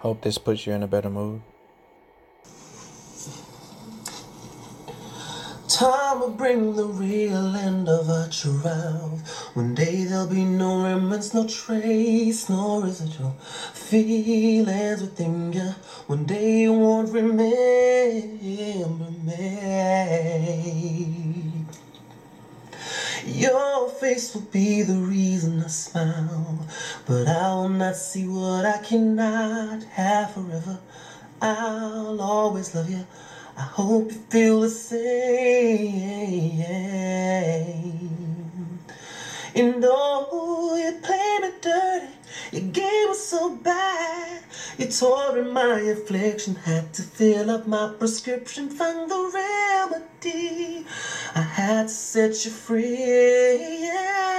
Hope this puts you in a better mood. Time will bring the real end of a child. One day there'll be no remnants, no trace, no residual feelings within you. One day you won't remember me. Your face will be the reason I smile, but I will not see what I cannot have forever. I'll always love you. I hope you feel the same. And oh, you played me dirty. Your game was so bad. You tore in my affliction. Had to fill up my prescription. Find the remedy. I had to set you free. Away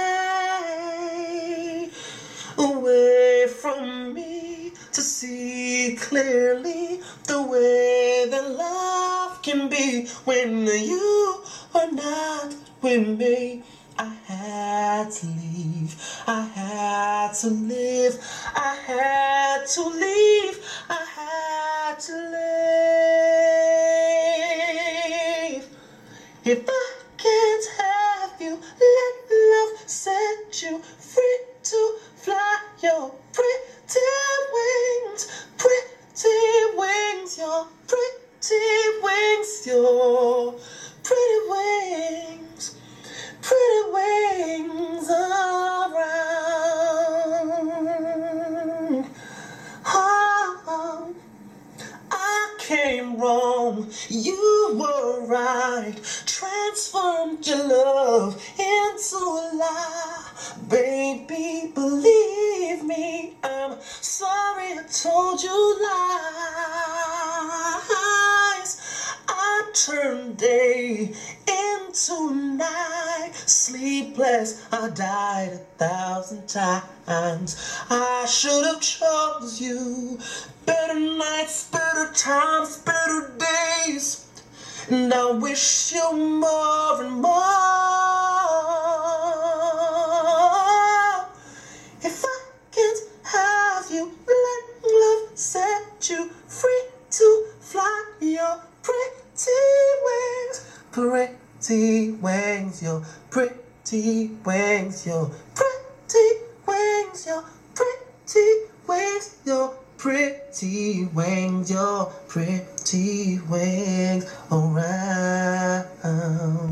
from me to see clearly the way that love can be when you are not with me. I had to leave. I had to live. I had to leave. I had to leave. If I can't have you, let love set you your pretty wings, pretty wings around. Oh, I came wrong, you were right. Transformed your love into a lie. Baby, believe me, I'm sorry I told you lies. I turned day into night. Sleepless, I died a thousand times. I should have chose you. Better nights, better times, better days. And I wish you more and more. If I can't have you, let love set you free Pretty wings, your pretty wings, your pretty wings, your pretty wings, your pretty wings, your pretty wings around.